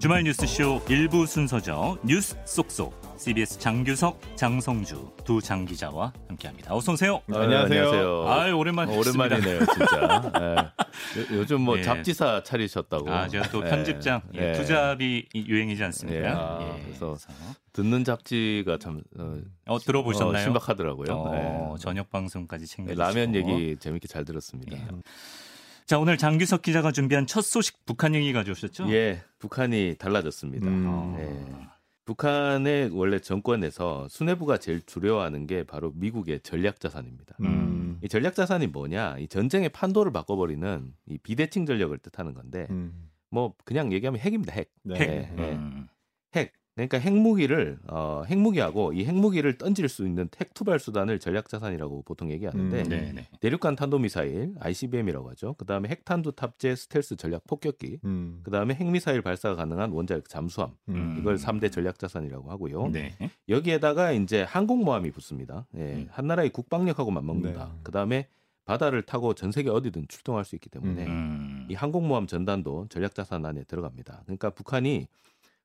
주말 뉴스쇼 일부 순서죠. 뉴스 쏙쏙. CBS 장규석, 장성주 두 장 기자와 함께합니다. 어서 오세요. 아, 안녕하세요. 아유 오랜만 어, 오랜만이네요, 진짜. 네. 요, 즘뭐 예. 잡지사 차리셨다고. 아 제가 또 예. 편집장 예, 예. 투잡이 이- 유행이지 않습니까? 예, 아, 그래서 듣는 잡지가 참 어, 어, 들어보셨나요? 어, 신박하더라고요. 어, 네. 저녁 방송까지 챙겨 라면 얘기 재밌게 잘 들었습니다. 예. 자 오늘 장규석 기자가 준비한 첫 소식 북한 얘기 가져오셨죠? 예, 북한이 달라졌습니다. 음. 예. 북한의 원래 정권에서 수뇌부가 제일 두려워하는 게 바로 미국의 전략 자산입니다. 음. 이 전략 자산이 뭐냐? 이 전쟁의 판도를 바꿔버리는 이 비대칭 전력을 뜻하는 건데, 음. 뭐 그냥 얘기하면 핵입니다. 핵. 네. 핵. 예, 예. 그러니까 핵무기를 어, 핵무기하고 이 핵무기를 던질 수 있는 핵 투발 수단을 전략 자산이라고 보통 얘기하는데 음. 대륙간 탄도미사일 ICBM이라고 하죠. 그다음에 핵탄두 탑재 스텔스 전략 폭격기, 음. 그다음에 핵미사일 발사가 가능한 원자력 잠수함. 음. 이걸 3대 전략 자산이라고 하고요. 네. 여기에다가 이제 항공모함이 붙습니다. 예, 음. 한 나라의 국방력하고 맞먹는다. 네. 그다음에 바다를 타고 전 세계 어디든 출동할 수 있기 때문에 음. 이 항공모함 전단도 전략 자산 안에 들어갑니다. 그러니까 북한이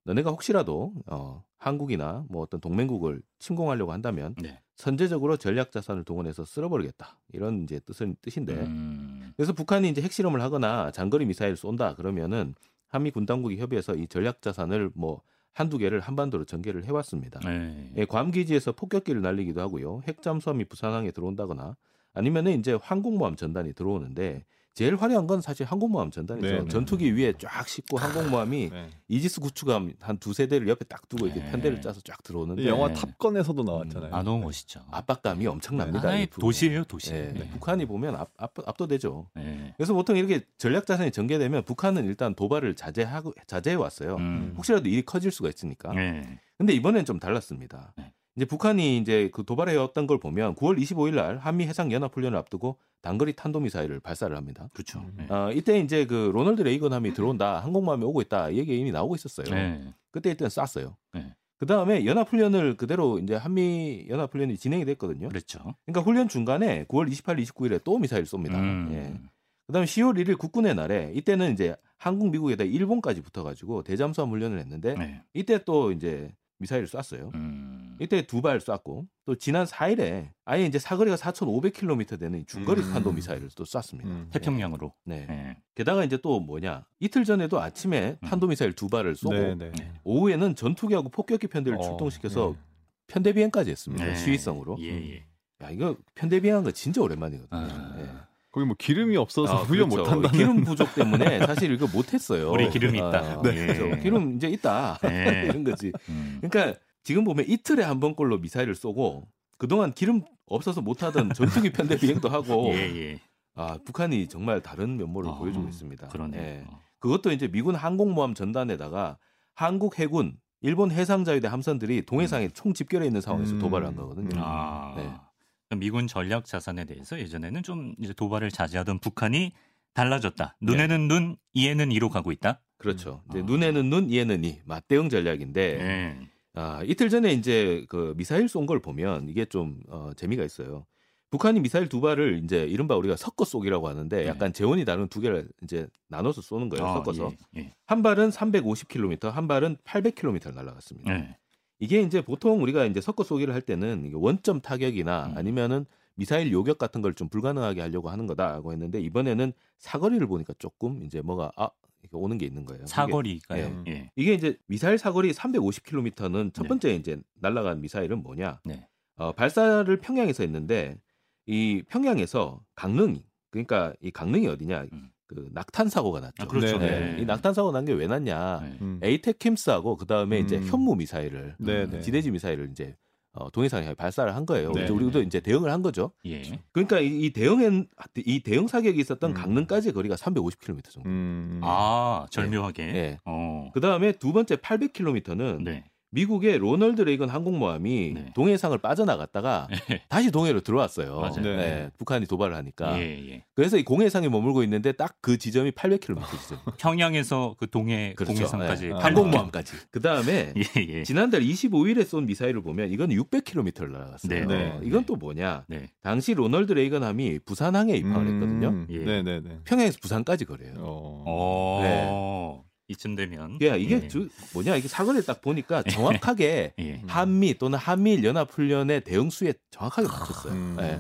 너네가 혹시라도 어, 한국이나 뭐 어떤 동맹국을 침공하려고 한다면 네. 선제적으로 전략 자산을 동원해서 쓸어버리겠다 이런 이제 뜻은 뜻인데 음. 그래서 북한이 이제 핵실험을 하거나 장거리 미사일 쏜다 그러면은 한미 군 당국이 협의해서 이 전략 자산을 뭐 한두 개를 한반도로 전개를 해왔습니다. 네. 예, 괌 기지에서 폭격기를 날리기도 하고요. 핵 잠수함이 부산항에 들어온다거나 아니면은 이제 항공모함 전단이 들어오는데 제일 화려한 건 사실 항공모함 전단이죠. 네, 네. 전투기 위에 쫙 싣고 항공모함이 네. 이지스 구축함 한 두세 대를 옆에 딱 두고 이렇게 네. 편대를 짜서 쫙 들어오는데 이 영화 네. 탑건에서도 나왔잖아요. 아 너무 멋있죠. 압박감이 엄청납니다. 도시예요, 도시. 예, 네. 북한이 보면 압, 압, 압도되죠. 네. 그래서 보통 이렇게 전략 자산이 전개되면 북한은 일단 도발을 자제하고 자제해 왔어요. 음. 혹시라도 일이 커질 수가 있으니까. 네. 근데 이번엔 좀 달랐습니다. 네. 이제 북한이 이제 그 도발해왔던 걸 보면 9월 25일 날 한미 해상 연합 훈련을 앞두고 단거리 탄도 미사일을 발사를 합니다. 그렇죠. 음. 네. 어, 이때 이제 그 로널드 레이건함이 들어온다, 항공모함이 오고 있다 이 얘기 이미 나오고 있었어요. 네. 그때 일단 쐈어요. 네. 그 다음에 연합 훈련을 그대로 이제 한미 연합 훈련이 진행이 됐거든요. 그랬죠. 그러니까 훈련 중간에 9월 28일, 29일에 또 미사일 쏩니다. 음. 예. 그 다음에 10월 1일 국군의 날에 이때는 이제 한국, 미국에다 일본까지 붙어가지고 대잠수함 훈련을 했는데 네. 이때 또 이제 미사일을 쐈어요. 음. 이때 두 발 쐈고 또 지난 4일에 아예 이제 사거리가 4,500km 되는 중거리 음. 탄도 미사일을 또 쐈습니다. 음. 태평양으로. 네. 네. 게다가 이제 또 뭐냐 이틀 전에도 아침에 음. 탄도 미사일 두 발을 쏘고 네, 네. 네. 오후에는 전투기하고 폭격기 편대를 어, 출동시켜서 네. 편대 비행까지 했습니다. 네. 시위성으로. 예, 예. 야 이거 편대 비행한 거 진짜 오랜만이거든요. 아. 예. 거기 뭐 기름이 없어서 아, 훈련 그렇죠. 못 한다는. 기름 부족 때문에 사실 이거 못 했어요. 우리 기름이 있다. 아, 네. 그렇죠. 기름 이제 있다. 네. 이런 거지. 음. 그러니까 지금 보면 이틀에 한 번꼴로 미사일을 쏘고 그동안 기름 없어서 못 하던 전투기 편대 비행도 하고 예, 예. 아, 북한이 정말 다른 면모를 아, 보여주고 있습니다. 그러네. 예. 요 그것도 이제 미군 항공모함 전단에다가 한국 해군, 일본 해상자위대 함선들이 동해상에 총 집결해 있는 상황에서 음. 도발을 한 거거든요. 음. 아. 네. 미군 전략 자산에 대해서 예전에는 좀 이제 도발을 자제하던 북한이 달라졌다. 눈에는 눈, 이에는 이로 가고 있다. 그렇죠. 이제 아. 눈에는 눈, 이에는 이 맞대응 전략인데 네. 아, 이틀 전에 이제 그 미사일 쏜 걸 보면 이게 좀 어, 재미가 있어요. 북한이 미사일 두 발을 이제 이른바 우리가 섞어 쏘기라고 하는데 네. 약간 재원이 다른 두 개를 이제 나눠서 쏘는 거예요. 아, 섞어서 예, 예. 한 발은 350km, 한 발은 800km 날아갔습니다. 네. 이게 이제 보통 우리가 이제 섞어 쏘기를 할 때는 원점 타격이나 음. 아니면은 미사일 요격 같은 걸 좀 불가능하게 하려고 하는 거다라고 했는데 이번에는 사거리를 보니까 조금 이제 뭐가 아 오는 게 있는 거예요. 이게- 사거리가요. 예. 예. 이게 이제 미사일 사거리 350km는 첫 네. 번째 이제 날아간 미사일은 뭐냐? 네. 어, 발사를 평양에서 했는데 이 평양에서 강릉 그러니까 이 강릉이 어디냐? 음. 그 낙탄 사고가 났죠. 아, 그렇죠. 네. 네. 이 낙탄 사고 난 게 왜 났냐? 네. 음. 에이텍 킴스하고 그 다음에 이제 음. 현무 미사일을 네, 네. 지대지 미사일을 이제 어, 동해상에 발사를 한 거예요. 네. 이제 우리도 이제 대응을 한 거죠. 예. 그러니까 이, 이 대응엔 이 대응 사격이 있었던 음. 강릉까지 거리가 350km 정도. 음. 아, 절묘하게. 네. 어. 그 다음에 두 번째 800km는 네. 미국의 로널드 레이건 항공모함이 네. 동해상을 빠져나갔다가 다시 동해로 들어왔어요. 네. 네, 북한이 도발을 하니까. 예, 예. 그래서 이 공해상에 머물고 있는데 딱 그 지점이 800km 지점. 평양에서 그 동해 그렇죠. 공해상까지 네. 아. 항공모함까지. 그 다음에 예, 예. 지난달 25일에 쏜 미사일을 보면 이건 600km를 날아갔어요. 네, 네. 이건 네. 또 뭐냐? 네. 당시 로널드 레이건함이 부산항에 입항을 했거든요. 음. 예. 네, 네, 네. 평양에서 부산까지 거리예요. 어. 어. 이쯤 되면 야, 이게 예. 저- 뭐냐 이게 사거리를 딱 보니까 정확하게 예. 한미 또는 한미일 연합 훈련의 대응 수에 정확하게 맞췄어요. 음. 예.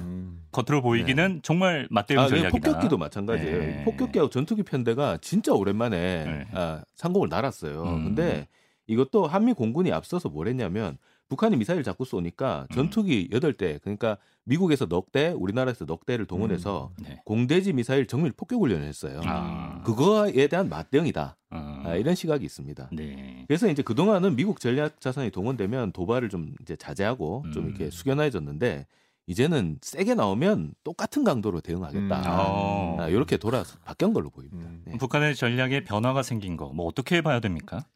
겉으로 보이기는 정말 맞대응 아, 네, 전략이다. 폭격기도 마찬가지예요. 네. 폭격기하고 전투기 편대가 진짜 오랜만에 네. 아, 상공을 날았어요. 음. 근데 이것도 한미 공군이 앞서서 뭘 했냐면 북한이 미사일 자꾸 쏘니까 음. 전투기 여덟 대 그러니까 미국에서 넉 대, 우리나라에서 넉 대를 동원해서 네. 공대지 미사일 정밀 폭격 훈련을 했어요. 아. 그거에 대한 맞대응이다. 어. 아, 이런 시각이 있습니다. 네. 그래서 이제 그동안은 미국 전략 자산이 동원되면 도발을 좀 이제 자제하고 좀 음. 이렇게 숙연해졌는데 이제는 세게 나오면 똑같은 강도로 대응하겠다. 음. 어. 아, 이렇게 돌아서 바뀐 걸로 보입니다. 음. 네. 북한의 전략에 변화가 생긴 거 뭐 어떻게 봐야 됩니까?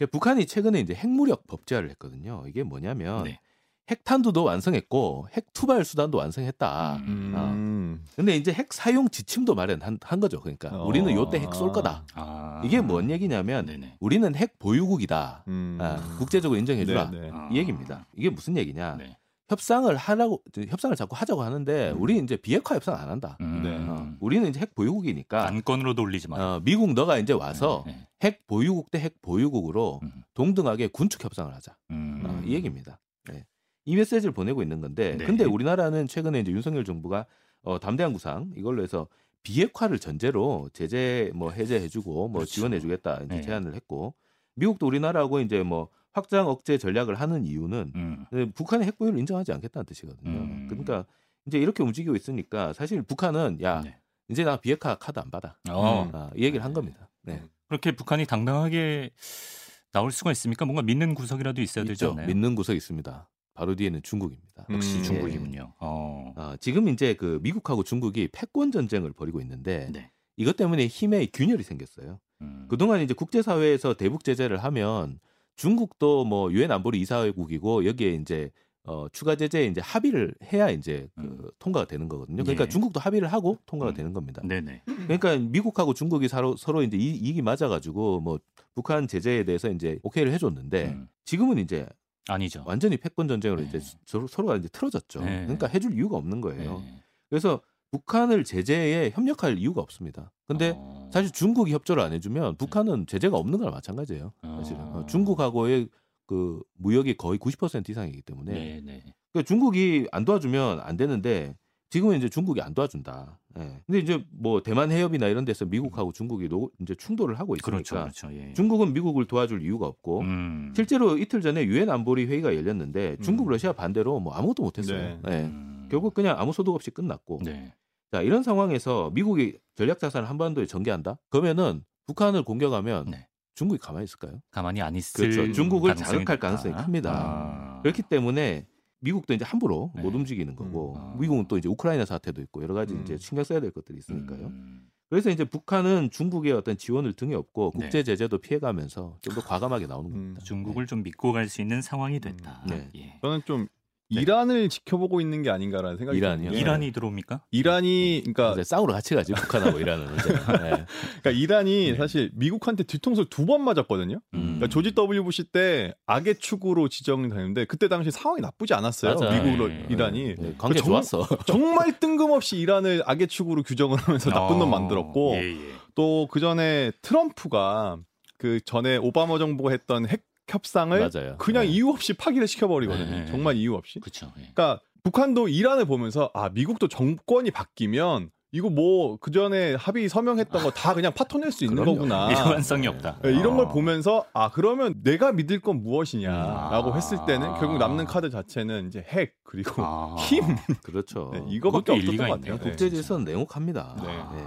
그러니까 북한이 최근에 이제 핵무력 법제화를 했거든요. 이게 뭐냐면 네. 핵탄두도 완성했고 핵 투발 수단도 완성했다. 음. 음. 근데 이제 핵 사용 지침도 마련한 한 거죠. 그러니까 어. 우리는 요때 핵 쏠 거다. 아. 이게 뭔 얘기냐면 네네. 우리는 핵 보유국이다. 음. 아, 국제적으로 인정해주라. 네, 네. 아. 이 얘기입니다. 이게 무슨 얘기냐? 네. 협상을 하라고 협상을 자꾸 하자고 하는데 음. 우리 이제 비핵화 협상 안 한다. 음. 네. 어, 우리는 이제 핵 보유국이니까 안건으로 돌리지 마. 어, 미국 너가 이제 와서 네, 네. 핵 보유국 대 핵 보유국으로 음. 동등하게 군축 협상을 하자. 음. 어, 이 얘기입니다. 네. 이 메시지를 보내고 있는 건데, 네. 근데 우리나라는 최근에 이제 윤석열 정부가 어, 담대한 구상 이걸로 해서 비핵화를 전제로 제재 뭐 해제해주고 뭐 그렇죠. 지원해주겠다 이제 네. 제안을 했고, 미국도 우리나라하고 이제 뭐 확장 억제 전략을 하는 이유는 음. 네, 북한의 핵 보유를 인정하지 않겠다는 뜻이거든요. 음. 그러니까 이제 이렇게 움직이고 있으니까 사실 북한은 야 네. 이제 나 비핵화 카드 안 받아. 어. 음. 아, 이 얘기를 한 겁니다. 네. 그렇게 북한이 당당하게 나올 수가 있습니까? 뭔가 믿는 구석이라도 있어야. 않나요? 믿는 구석이 있습니다. 바로 뒤에는 중국입니다. 역시 음. 중국이군요. 어. 아, 지금 이제 그 미국하고 중국이 패권 전쟁을 벌이고 있는데 네. 이것 때문에 힘의 균열이 생겼어요. 음. 그동안 이제 국제사회에서 대북 제재를 하면 중국도 뭐 유엔 안보리 이사회국이고 여기에 이제 어, 추가 제재에 이제 합의를 해야 이제 그 음. 통과가 되는 거거든요. 그러니까 예. 중국도 합의를 하고 통과가 음. 되는 겁니다. 네네. 그러니까 미국하고 중국이 서로 서로 이제 이, 이익이 맞아가지고 뭐 북한 제재에 대해서 이제 오케이를 해줬는데 음. 지금은 이제 아니죠. 완전히 패권 전쟁으로 네. 이제 서로, 서로가 이제 틀어졌죠. 네. 그러니까 해줄 이유가 없는 거예요. 네. 그래서 북한을 제재에 협력할 이유가 없습니다. 근데 어. 사실 중국이 협조를 안 해주면 북한은 제재가 없는 거나 마찬가지예요. 사실은 어. 어, 중국하고의 그 무역이 거의 90% 이상이기 때문에 네네. 그러니까 중국이 안 도와주면 안 되는데 지금은 이제 중국이 안 도와준다. 예. 근데 이제 뭐 대만 해협이나 이런 데서 미국하고 중국이 노, 이제 충돌을 하고 그렇죠, 있으니까 그렇죠. 예. 중국은 미국을 도와줄 이유가 없고 음. 실제로 이틀 전에 유엔 안보리 회의가 열렸는데 중국 음. 러시아 반대로 뭐 아무것도 못했어요. 네. 예. 음. 결국 그냥 아무 소득 없이 끝났고 네. 자 이런 상황에서 미국이 전략 자산을 한반도에 전개한다? 그러면은 북한을 공격하면 네. 중국이 가만히 있을까요? 가만히 안 있을 그렇죠. 중국을 자극할. 가능성이 큽니다. 아. 그렇기 때문에 미국도 이제 함부로 네. 못 움직이는 거고 음. 아. 미국은 또 이제 우크라이나 사태도 있고 여러 가지 음. 이제 신경 써야 될 것들이 있으니까요. 음. 그래서 이제 북한은 중국의 어떤 지원을 등에 업고 네. 국제 제재도 피해가면서 좀 더 과감하게 나오는 음. 겁니다. 중국을 좀 믿고 갈 수 있는 상황이 됐다. 네. 예. 저는 좀 네. 이란을 지켜보고 있는 게 아닌가라는 생각이 이란이요? 드는데 이란이 들어옵니까? 이란이 그러니까, 이제 쌍으로 같이 가지 북한하고 이란은. 네. 그러니까 이란이 네. 사실 미국한테 뒤통수를 두 번 맞았거든요. 음. 그러니까 조지 W 부시 때 악의 축으로 지정이 되는데 그때 당시 상황이 나쁘지 않았어요. 맞아. 미국으로 네. 이란이 네, 관계 정- 좋았어. 정말 뜬금없이 이란을 악의 축으로 규정을 하면서 나쁜 놈 만들었고 예, 예. 또그 전에 트럼프가 그 전에 오바마 정부가 했던 핵 협상을 맞아요. 그냥 네. 이유 없이 파기를 시켜버리거든요. 네. 정말 이유 없이. 그렇죠. 예. 그러니까 북한도 이란을 보면서 아 미국도 정권이 바뀌면 이거 뭐 그 전에 합의 서명했던 거 다 그냥 파토낼 수 있는 그럼요. 거구나. 일관성이 없다. 네, 이런 걸 어. 보면서 아 그러면 내가 믿을 건 무엇이냐라고 아. 했을 때는 결국 남는 카드 자체는 이제 핵 그리고 아. 힘 그렇죠. 네, 이거밖에 없었던 것. 같아요. 네. 국제 질서는 냉혹합니다. 네. 네.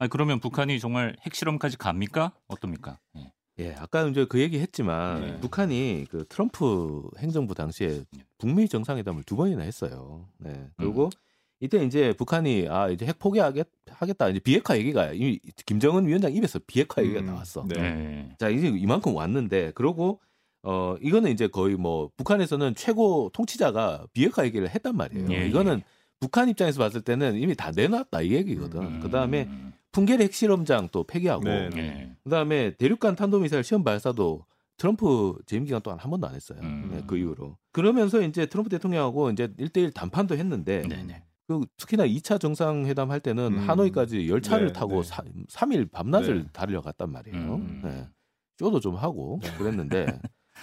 아니, 그러면 북한이 정말 핵실험까지 갑니까? 어떻습니까? 예. 예, 아까 이제 그 얘기 했지만 네. 북한이 그 트럼프 행정부 당시에 북미 정상회담을 두 번이나 했어요. 네. 그리고 이때 이제 북한이 아 이제 핵 포기하겠다 이제 비핵화 얘기가 이미 김정은 위원장 입에서 비핵화 얘기가 음, 나왔어. 네. 예. 자 이제 이만큼 왔는데 그러고 어 이거는 이제 거의 뭐 북한에서는 최고 통치자가 비핵화 얘기를 했단 말이에요. 예, 이거는 예. 북한 입장에서 봤을 때는 이미 다 내놨다 이 얘기거든. 음. 그 다음에 풍계리 핵실험장 또 폐기하고 네, 예. 그다음에 대륙간 탄도미사일 시험 발사도 트럼프 재임 기간 동안 한 번도 안 했어요. 음. 네, 그 이후로. 그러면서 이제 트럼프 대통령하고 이제 1대1 담판도 했는데 네네. 그 특히나 2차 정상회담 할 때는 음. 하노이까지 열차를 네, 타고 네. 사, 3일 밤낮을 네. 달려갔단 말이에요. 음. 네. 쇼도 좀 하고 네. 그랬는데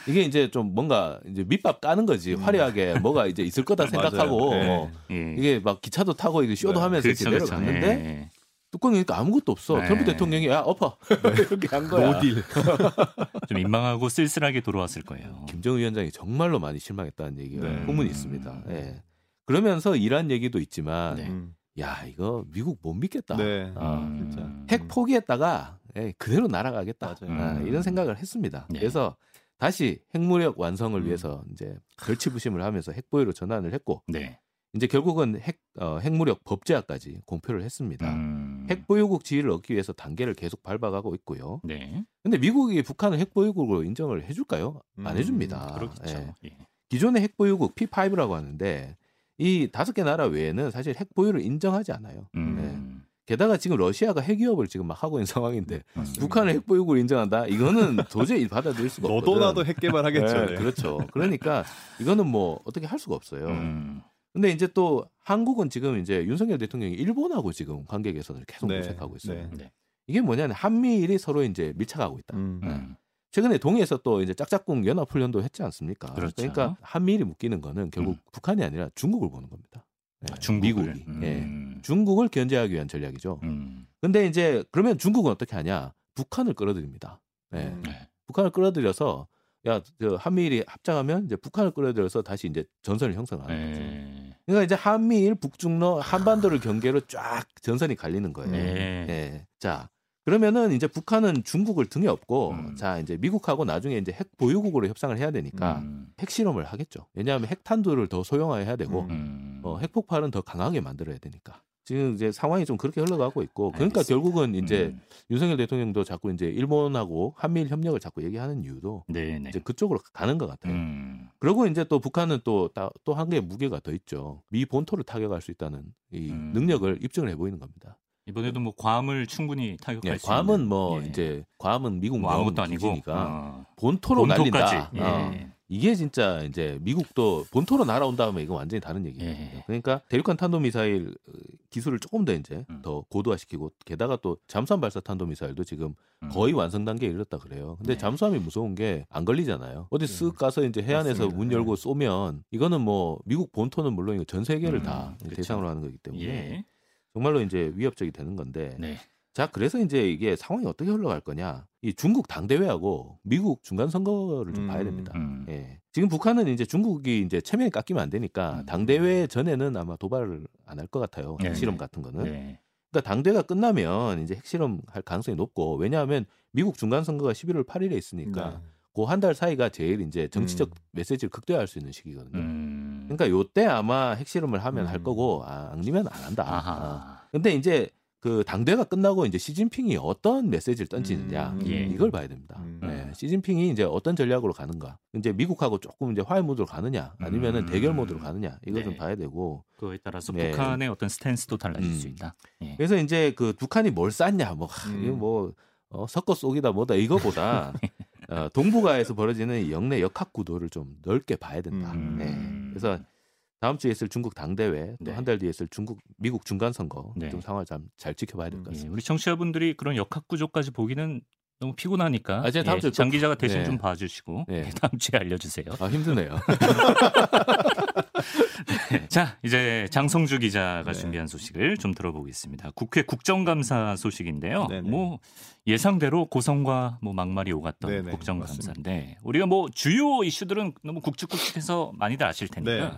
이게 이제 좀 뭔가 이제 밑밥 까는 거지 화려하게 뭐가 이제 있을 거다 생각하고 음. 맞아요. 어, 예. 이게 막 기차도 타고 이게 쇼도 네. 하면서 이렇게 그렇죠, 그렇죠. 내려갔는데 예. 뚜껑 이니까 아무것도 없어. 네. 트럼프 대통령이 야 엎어 이렇게 한 거야. 노딜. 좀 민망하고 쓸쓸하게 돌아왔을 거예요. 김정은 위원장이 정말로 많이 실망했다는 얘기가 네. 소문이 있습니다. 예. 그러면서 이란 얘기도 있지만 네. 음. 야 이거 미국 못 믿겠다. 네. 아, 음. 진짜. 핵 포기했다가 예, 그대로 날아가겠다. 아, 음. 이런 생각을 했습니다. 네. 그래서 다시 핵무력 완성을 음. 위해서 이제 결치부심을 하면서 핵보유로 전환을 했고 네. 이제 결국은 핵 어, 핵무력 법제화까지 공표를 했습니다. 음. 핵 보유국 지위를 얻기 위해서 단계를 계속 밟아가고 있고요. 네. 근데 미국이 북한을 핵 보유국으로 인정을 해줄까요? 안 음, 해줍니다. 그렇겠죠. 예. 예. 기존의 핵 보유국 P5라고 하는데 이 다섯 개 나라 외에는 사실 핵 보유를 인정하지 않아요. 음. 게다가 지금 러시아가 핵위협을 지금 막 하고 있는 상황인데 맞습니다. 북한을 핵보유국으로 인정한다? 이거는 도저히 받아들일 수가 없거든. 너도 나도 핵 개발하겠죠. 네, 네. 그렇죠. 그러니까 이거는 뭐 어떻게 할 수가 없어요. 음. 근데 이제 또 한국은 지금 이제 윤석열 대통령이 일본하고 지금 관계 개선을 계속 네, 모색하고 있어요. 네. 네. 이게 뭐냐면 한미일이 서로 이제 밀착하고 있다. 음. 음. 최근에 동해에서 또 이제 짝짝꿍 연합 훈련도 했지 않습니까? 그렇죠. 러니까 한미일이 묶이는 거는 결국 음. 북한이 아니라 중국을 보는 겁니다. 예, 중국을. 미국이. 음. 예. 중국을 견제하기 위한 전략이죠. 음. 근데 이제 그러면 중국은 어떻게 하냐? 북한을 끌어들입니다. 예. 음. 네. 북한을 끌어들여서 야, 저 한미일이 합작하면 이제 북한을 끌어들여서 다시 이제 전선을 형성하는 거죠. 네. 그러니까 이제 한미일 북중러 한반도를 경계로 쫙 전선이 갈리는 거예요. 네. 예. 자, 그러면은 이제 북한은 중국을 등에 업고 음. 자, 이제 미국하고 나중에 이제 핵 보유국으로 협상을 해야 되니까 음. 핵실험을 하겠죠. 왜냐하면 핵탄두를 더 소형화해야 되고 음. 어, 핵폭발은 더 강하게 만들어야 되니까. 지금 이제 상황이 좀 그렇게 흘러가고 있고 그러니까 알겠습니다. 결국은 이제 음. 윤석열 대통령도 자꾸 이제 일본하고 한미일 협력을 자꾸 얘기하는 이유도 네네. 이제 그쪽으로 가는 것 같아요. 음. 그리고 이제 또 북한은 또또한 개의 무게가 더 있죠. 미 본토를 타격할 수 있다는 이 음. 능력을 입증을 해 보이는 겁니다. 이번에도 뭐 괌을 충분히 타격할 예, 수 괌은 있는. 뭐 예. 이제 괌은 미국 뭐 아무것도 아니고 어. 본토로 본토까지. 날린다. 예. 어. 이게 진짜 이제 미국도 본토로 날아온다면 이건 완전히 다른 얘기예요. 예. 그러니까 대륙간 탄도 미사일 기술을 조금 더 이제 음. 더 고도화시키고 게다가 또 잠수함 발사 탄도 미사일도 지금 음. 거의 완성 단계에 이르렀다 그래요. 근데 네. 잠수함이 무서운 게 안 걸리잖아요. 어디 쓱 가서 이제 해안에서 맞습니다. 문 열고 쏘면 이거는 뭐 미국 본토는 물론이고 전 세계를 음, 다 그렇죠. 대상으로 하는 거기 때문에 예. 정말로 이제 위협적이 되는 건데 네. 자 그래서 이제 이게 상황이 어떻게 흘러갈 거냐 이 중국 당대회하고 미국 중간 선거를 좀 음, 봐야 됩니다. 음. 예. 지금 북한은 이제 중국이 이제 체면이 깎이면 안 되니까 음. 당대회 전에는 아마 도발을 안 할 것 같아요. 네, 핵실험 네. 같은 거는. 네. 그러니까 당대가 끝나면 이제 핵실험 할 가능성이 높고 왜냐하면 미국 중간 선거가 11월 8일에 있으니까 네. 그한 달 사이가 제일 이제 정치적 음. 메시지를 극대화할 수 있는 시기거든요. 음. 그러니까 요때 아마 핵실험을 하면 할 음. 거고 아, 아니면 안 한다. 아. 근데 이제 그 당대가 끝나고 이제 시진핑이 어떤 메시지를 던지느냐 음. 예. 이걸 봐야 됩니다. 음. 네, 시진핑이 이제 어떤 전략으로 가는가, 이제 미국하고 조금 이제 화해 모드로 가느냐, 아니면은 음. 대결 모드로 가느냐 이걸 좀 네. 봐야 되고. 그거에 따라서 네. 북한의 어떤 스탠스도 달라질 음. 수 있다. 예. 그래서 이제 그 북한이 뭘 쌌냐, 뭐 하, 음. 이거 뭐 어, 섞어 쏘기다 뭐다 이거보다 어, 동북아에서 벌어지는 이 영내 역학 구도를 좀 넓게 봐야 된다. 음. 네. 그래서 다음 주에 있을 중국 당대회, 또 네. 한달 뒤에 있을 중국 미국 중간 선거 네. 좀 상황을 좀잘 지켜봐야 될것 예, 같습니다. 우리 청취자분들이 그런 역학 구조까지 보기는 너무 피곤하니까 아, 제가 다음 예, 주에 또- 장 기자가 대신 네. 좀 봐주시고 네. 예, 다음 주에 알려주세요. 아 힘드네요. 자, 이제 장성주 기자가 네. 준비한 소식을 좀 들어보겠습니다. 국회 국정감사 소식인데요. 네네. 뭐 예상대로 고성과 뭐 막말이 오갔던 네네, 국정감사인데 우리가 뭐 주요 이슈들은 너무 굵직굵직해서 많이들 아실 테니까 네.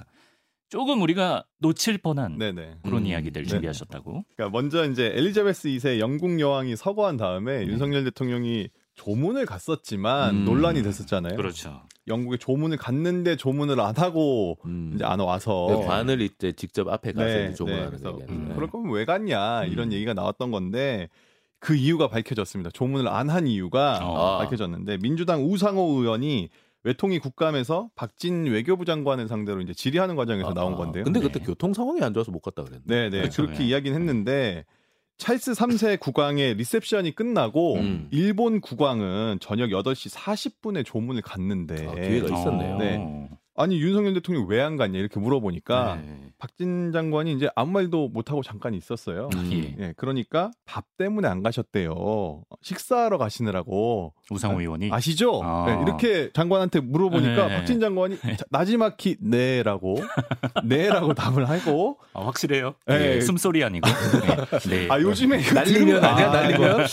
조금 우리가 놓칠 뻔한 네네. 그런 음, 이야기들 네. 준비하셨다고. 그러니까 먼저 이제 엘리자베스 2세 영국 여왕이 서거한 다음에 네. 윤석열 대통령이 조문을 갔었지만 음. 논란이 됐었잖아요. 그렇죠. 영국에 조문을 갔는데 조문을 안 하고 음. 이제 안 와서 그 관을 이제 직접 앞에 가서 네, 조문하는 네, 그래서 얘기하는 음, 그럴 거면 왜 갔냐 이런 음. 얘기가 나왔던 건데 그 이유가 밝혀졌습니다. 조문을 안 한 이유가 어. 밝혀졌는데 민주당 우상호 의원이 외통위 국감에서 박진 외교부 장관을 상대로 이제 질의하는 과정에서 나온 건데요. 근데 네. 그때 교통 상황이 안 좋아서 못 갔다 그랬는데. 네, 네. 그렇죠, 그렇게 네. 이야기는 했는데 찰스 3세 국왕의 리셉션이 끝나고 음. 일본 국왕은 저녁 8시 40분에 조문을 갔는데 아, 기회가 있었네요. 네. 아니 윤석열 대통령 왜 안 갔냐 이렇게 물어보니까 네. 박진 장관이 이제 아무 말도 못 하고 잠깐 있었어요. 음. 예. 예, 그러니까 밥 때문에 안 가셨대요. 식사하러 가시느라고. 우상호 의원이 아시죠? 아. 네, 이렇게 장관한테 물어보니까 네. 박진 장관이 자, 나지막히 네라고 네라고 답을 하고 아, 확실해요. 네. 예, 숨소리 아니고. 네. 네. 아 요즘에 이거 날리면 아니야, 아, 날리면? 어?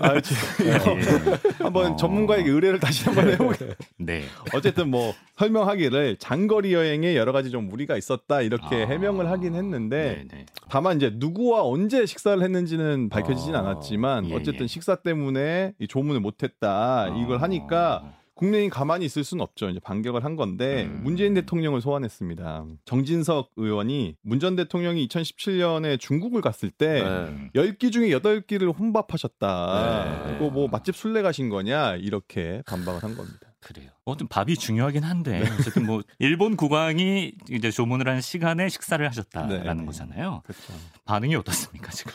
아, 지- 예. 한번 어. 전문가에게 의뢰를 다시 한번 해보게. 네. 어쨌든 뭐 설명하기를 장거리 여행에 여러 가지 좀 무리가 있었다 이렇게 아. 해명을 하긴 했는데 네, 네. 다만 이제 누구와 언제 식사를 했는지는 밝혀지진 아, 않았지만 예, 어쨌든 예. 식사 때문에 이 조문을 못했다 이걸 아. 하니까 국민이 가만히 있을 수는 없죠. 이제 반격을 한 건데 음. 문재인 대통령을 소환했습니다. 정진석 의원이 문 전 대통령이 2017년에 중국을 갔을 때 네. 10끼 중에 8끼를 혼밥하셨다. 네. 이거 뭐 맛집 순례 가신 거냐 이렇게 반박을 한 겁니다. 그래요. 어떤 밥이 중요하긴 한데 네. 어쨌든 뭐 일본 국왕이 이제 조문을 한 시간에 식사를 하셨다라는 네. 거잖아요. 그렇죠. 반응이 어떻습니까 지금?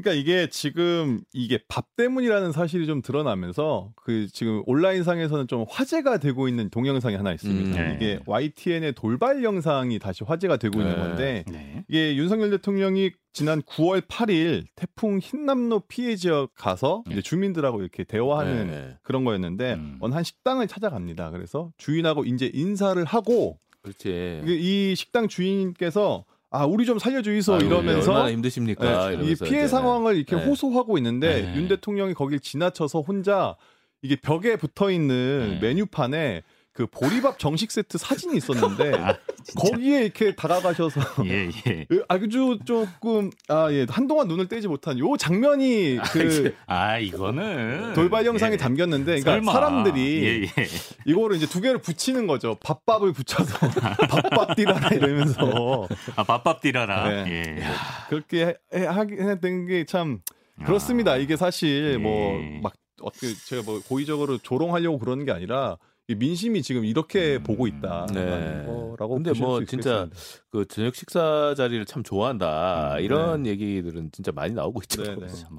그러니까 이게 지금 이게 밥 때문이라는 사실이 좀 드러나면서 그 지금 온라인 상에서는 좀 화제가 되고 있는 동영상이 하나 있습니다. 음, 네. 이게 YTN의 돌발 영상이 다시 화제가 되고 있는 네. 건데 네. 이게 윤석열 대통령이 지난 9월 8일 태풍 흰남노 피해 지역 가서 네. 이제 주민들하고 이렇게 대화하는 네. 그런 거였는데 음. 어느 한 식당을 찾아갑니다. 그래서 주인하고 이제 인사를 하고 그렇지. 이 식당 주인께서 아 우리 좀 살려주이소 아유, 이러면서 얼마나 힘드십니까? 네, 이 피해 이제. 상황을 이렇게 네. 호소하고 있는데 네. 윤 대통령이 거길 지나쳐서 혼자 이게 벽에 붙어 있는 네. 메뉴판에 그 보리밥 정식 세트 사진이 있었는데 아. 거기에 이렇게 다가가셔서 예, 예. 아주 조금 아 예 한동안 눈을 떼지 못한 요 장면이 그 아, 이거는 돌발 영상에 예. 담겼는데 그러니까 설마. 사람들이 예, 예. 이거를 이제 두 개를 붙이는 거죠 밥밥을 붙여서 밥밥 띠라라 이러면서 아, 밥밥 띠라라. 네. 예. 그렇게 해- 하게 된게참 그렇습니다. 아. 이게 사실 예. 뭐막 어떻게 제가 뭐 고의적으로 조롱하려고 그러는 게 아니라 이 민심이 지금 이렇게 음. 보고 있다. 네. 거라고 근데 보실 뭐수 진짜 있겠습니다. 그 저녁 식사 자리를 참 좋아한다 음, 이런 얘기들은 진짜 많이 나오고 있죠. 네, 네. 참.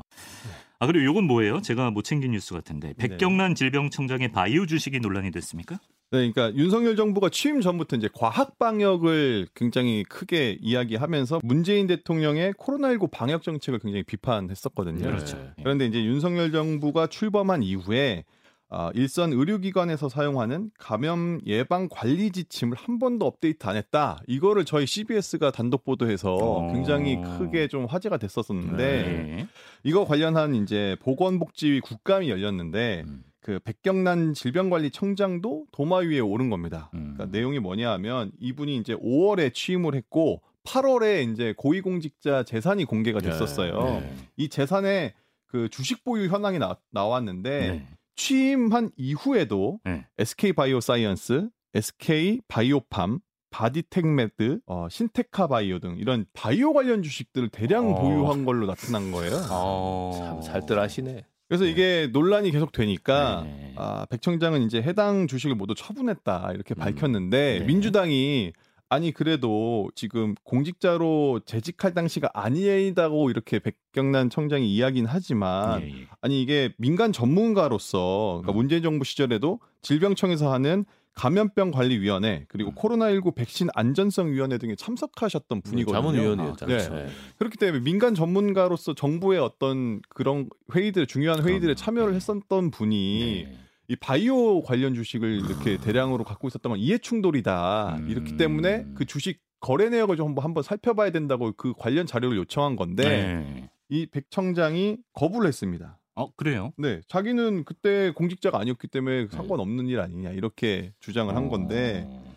아 그리고 요건 뭐예요? 제가 못 챙긴 뉴스 같은데 백경란 질병청장의 바이오 주식이 논란이 됐습니까? 네, 그러니까 윤석열 정부가 취임 전부터 이제 과학 방역을 굉장히 크게 이야기하면서 문재인 대통령의 코로나19 방역 정책을 굉장히 비판했었거든요. 그렇죠. 예. 그런데 이제 윤석열 정부가 출범한 이후에 아, 일선 의료기관에서 사용하는 감염 예방 관리 지침을 한 번도 업데이트 안 했다. 이거를 저희 CBS가 단독 보도해서 어. 굉장히 크게 좀 화제가 됐었었는데 예. 이거 관련한 이제 보건복지위 국감이 열렸는데 음. 그 백경란 질병관리청장도 도마 위에 오른 겁니다. 음. 그러니까 내용이 뭐냐 하면 이분이 이제 5월에 취임을 했고 8월에 이제 고위공직자 재산이 공개가 됐었어요. 네. 이 재산에 그 주식 보유 현황이 나, 나왔는데 네. 취임한 이후에도 네. SK 바이오사이언스, SK 바이오팜, 바디텍메드, 어, 신테카 바이오 등 이런 바이오 관련 주식들을 대량 어. 보유한 걸로 나타난 거예요. 어. 참 살뜰하시네. 그래서 이게 논란이 계속 되니까 네. 아, 백 청장은 이제 해당 주식을 모두 처분했다 이렇게 음. 밝혔는데 네. 민주당이 아니 그래도 지금 공직자로 재직할 당시가 아니다고 이렇게 백경란 청장이 이야기는 하지만 예, 예. 아니 이게 민간 전문가로서 그러니까 음. 문재인 정부 시절에도 질병청에서 하는 감염병 관리위원회 그리고 음. 코로나19 백신 안전성 위원회 등에 참석하셨던 분이거든요. 자문위원이었잖아요. 네. 네. 그렇기 때문에 민간 전문가로서 정부의 어떤 그런 회의들 중요한 회의들에 그럼요. 참여를 네. 했었던 분이 네. 이 바이오 관련 주식을 이렇게 대량으로 갖고 있었던 건 이해 충돌이다. 음. 이렇기 때문에 그 주식 거래 내역을 좀 한번, 한번 살펴봐야 된다고 그 관련 자료를 요청한 건데 네. 이 백 청장이 거부를 했습니다. 어 그래요? 네, 자기는 그때 공직자가 아니었기 때문에 상관없는 일 아니냐 이렇게 주장을 한 건데 어.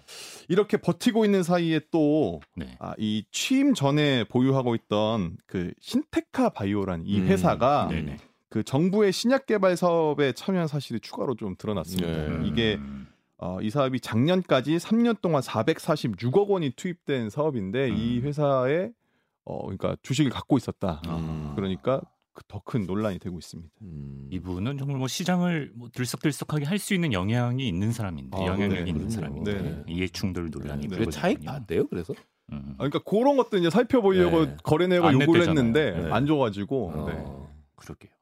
이렇게 버티고 있는 사이에 또 네. 아, 이 취임 전에 보유하고 있던 그 신테카 바이오라는 이 음, 회사가 네네. 그 정부의 신약 개발 사업에 참여한 사실이 추가로 좀 드러났습니다. 네. 이게 음. 어, 이 사업이 작년까지 3년 동안 446억 원이 투입된 사업인데 이 음. 회사에 어, 그러니까 주식을 갖고 있었다. 아. 그러니까 더큰 논란이 되고 있습니다. 음. 이분은 정말 뭐 시장을 뭐 들썩들썩하게 할 수 있는 영향이 있는 사람인데 아, 영향력이 네, 있는. 사람인데 네. 이해 충돌 논란이 네. 그 차익 불거졌군요. 봤대요. 그래서 음. 아, 그러니까 그런 것도 이제 살펴보려고 네. 거래 내역을 안 요구를. 했는데 네. 안 줘가지고 어. 네. 그러게요.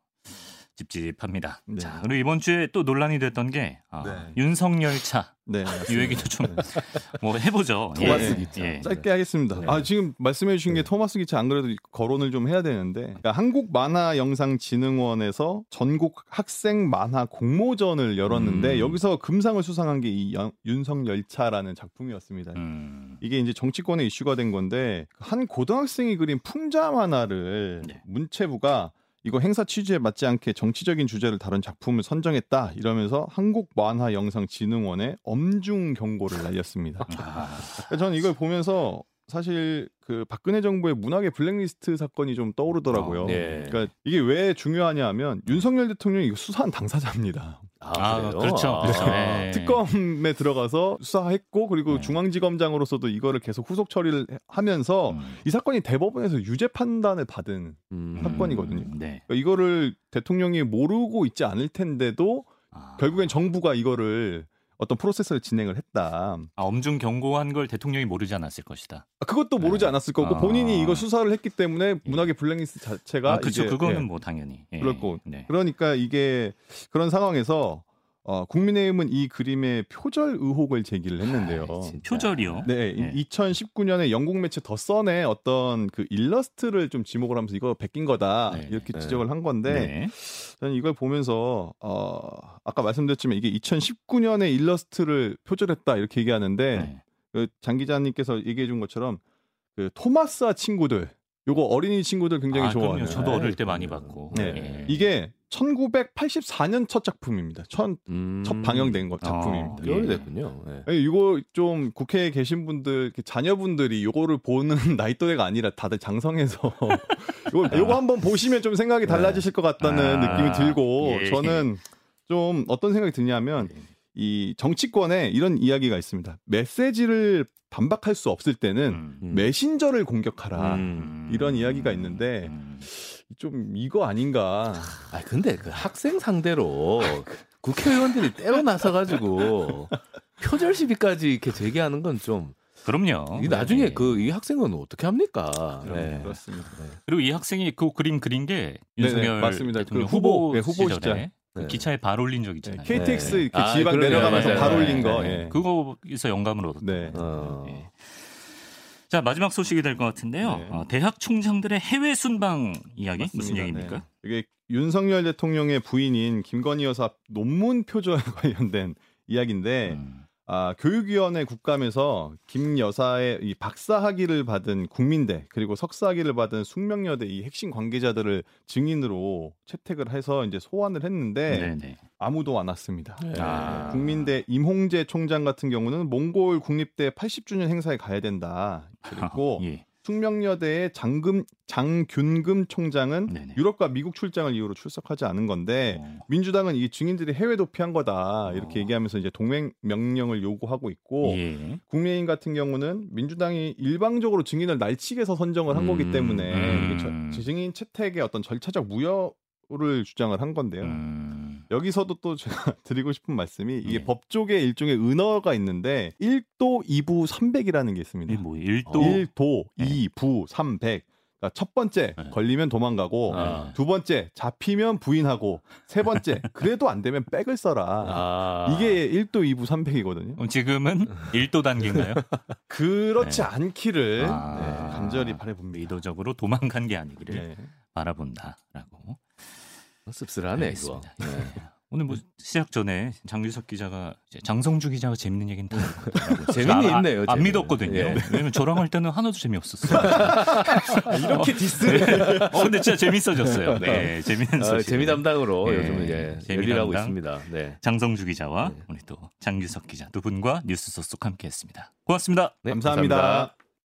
찝찝합니다. 네. 자, 그리고 이번 주에 또 논란이 됐던 게 아, 네. 윤석열차 네, 이. 얘기도 좀 네. 뭐 해보죠. 토마스 예, 기차. 예. 짧게 하겠습니다. 네. 아 지금 말씀해 주신 게 토마스 기차 안 그래도 거론을 좀 해야 되는데 그러니까 한국 만화 영상 진흥원에서 전국 학생 만화 공모전을 열었는데 음. 여기서 금상을 수상한 게 이 윤석열차라는 작품이었습니다. 음, 이게 이제 정치권의 이슈가 된 건데 한 고등학생이 그린 풍자 만화를 네. 문체부가 이거 행사 취지에 맞지 않게 정치적인 주제를 다룬 작품을 선정했다 이러면서 한국 만화 영상 진흥원에 엄중 경고를 날렸습니다. 아, 저는 이걸 보면서 사실 그 박근혜 정부의 문학의 블랙리스트 사건이 좀 떠오르더라고요. 어, 네. 그러니까 이게 왜 중요하냐면 윤석열 대통령이 수사한 당사자입니다. 아, 그래요? 그렇죠. 아. 그렇죠. 네. 특검에 들어가서 수사했고 그리고 네. 중앙지검장으로서도 이거를 계속 후속 처리를 하면서 음, 이 사건이 대법원에서 유죄 판단을 받은 음. 사건이거든요. 네. 그러니까 이거를 대통령이 모르고 있지 않을 텐데도 아, 결국엔 정부가 이거를 어떤 프로세스를 진행을 했다. 아, 엄중 경고한 걸 대통령이 모르지 않았을 것이다. 아, 그것도 모르지 네. 않았을 거고 아. 본인이 이거 수사를 했기 때문에 문학의 블랙리스트 자체가 아, 그렇죠. 그거는 예. 뭐 당연히. 예. 그럴 거고. 네. 그러니까 이게 그런 상황에서 어, 국민의힘은 이 그림에 표절 의혹을 제기를 했는데요. 아. 표절이요. 네, 네. 2019년에 영국 매체 더 선에 어떤 그 일러스트를 좀 지목을 하면서 이거 베낀 거다 네. 이렇게 네. 지적을 한 건데 네. 저는 이걸 보면서 어 아까 말씀드렸지만 이게 2019년에 일러스트를 표절했다 이렇게 얘기하는데 네. 그장 기자님께서 얘기해 준 것처럼 그 토마스와 친구들 요거 어린이 친구들 굉장히 아, 좋아하는 그럼요. 저도 네. 어릴 때 많이 봤고. 네. 예. 이게 1984년 첫 작품입니다. 첫, 음. 첫 방영된 거 작품입니다. 어, 꽤 예. 오래됐군요. 네. 아니, 이거 좀 국회에 계신 분들 자녀분들이 이거를 보는 나이 또래가 아니라 다들 장성해서 이거 이거 한번 보시면 좀 생각이 달라지실 것 같다는 아, 느낌이 들고 예. 저는 좀 어떤 생각이 드냐면 네. 이 정치권에 이런 이야기가 있습니다. 메시지를 반박할 수 없을 때는 음. 음. 메신저를 공격하라 음. 이런 이야기가 있는데 음. 좀 이거 아닌가. 아 근데 그 학생 상대로 국회의원들이 때로 나서 가지고 표절 시비까지 이렇게 제기하는 건 좀 그럼요. 나중에 네. 그이 학생은 어떻게 합니까? 네. 그렇습니다. 그리고 이 학생이 그 그림 그린 게 윤석열 네네, 맞습니다. 대통령 그 후보, 후보, 네, 후보 시절에 시절. 그 네. 기차에 발 올린 적 네, 있잖아요. KTX 네. 이렇게 아, 지방 그러네요. 내려가면서. 발 네. 올린 거. 네. 예. 그거에서 영감을 얻었다. 네. 어. 예. 자 마지막 소식이 될 것 같은데요. 네. 어, 대학 총장들의 해외 순방 이야기 무슨 맞습니다. 얘기입니까? 네. 이게 윤석열 대통령의 부인인 김건희 여사 논문 표절 관련된 이야기인데 음. 아, 교육위원회 국감에서 김 여사의 이 박사학위를 받은 국민대 그리고 석사학위를 받은 숙명여대 이 핵심 관계자들을 증인으로 채택을 해서 이제 소환을 했는데 네네. 아무도 안 왔습니다. 네. 아. 국민대 임홍재 총장 같은 경우는 몽골 국립대 80주년 행사에 가야 된다. 그리고 예. 숙명여대의 장금 장균금 총장은 네네. 유럽과 미국 출장을 이유로 출석하지 않은 건데 어. 민주당은 이 증인들이 해외 도피한 거다 이렇게 어. 얘기하면서 이제 동맹 명령을 요구하고 있고 예. 국민의힘 같은 경우는 민주당이 일방적으로 증인을 날치게서 선정을 한 거기 음, 때문에 음. 증인 채택의 어떤 절차적 무효를 주장을 한 건데요. 음. 여기서도 또 제가 드리고 싶은 말씀이 이게 예. 법조계 일종의 은어가 있는데 1도 2부 300이라는 게 있습니다. 뭐 일도 1도, 네. 2부 300. 그러니까 첫 번째 네. 걸리면 도망가고 아. 두 번째 잡히면 부인하고 세 번째 그래도 안 되면 백을 써라. 아. 이게 1도 2부 300이거든요. 어, 지금은 일도 단계인가요? 그렇지 네. 않기를 아. 네, 간절히 바라봅니다. 의도적으로 도망간 게 아니기를 네. 바라본다라고. 씁쓸하네 이거. 알겠습니다. 예. 오늘 뭐 시작 전에 장유석 기자가 장성주 기자가 재밌는 얘기는 다. 재미는 아, 아, 있네요, 안 재미는. 믿었거든요. 예. 왜냐면 저랑 할 때는 하나도 재미없었어요. 이렇게 디스를 어, 근데 진짜 재밌어졌어요. 네, 재밌는 어, 소식. 재미 담당으로 예, 요즘 이제 재미 열일하고. 있습니다. 네. 장성주 기자와 네. 우리 또 장유석 기자 두 분과 뉴스 소속 함께했습니다. 고맙습니다. 네, 감사합니다.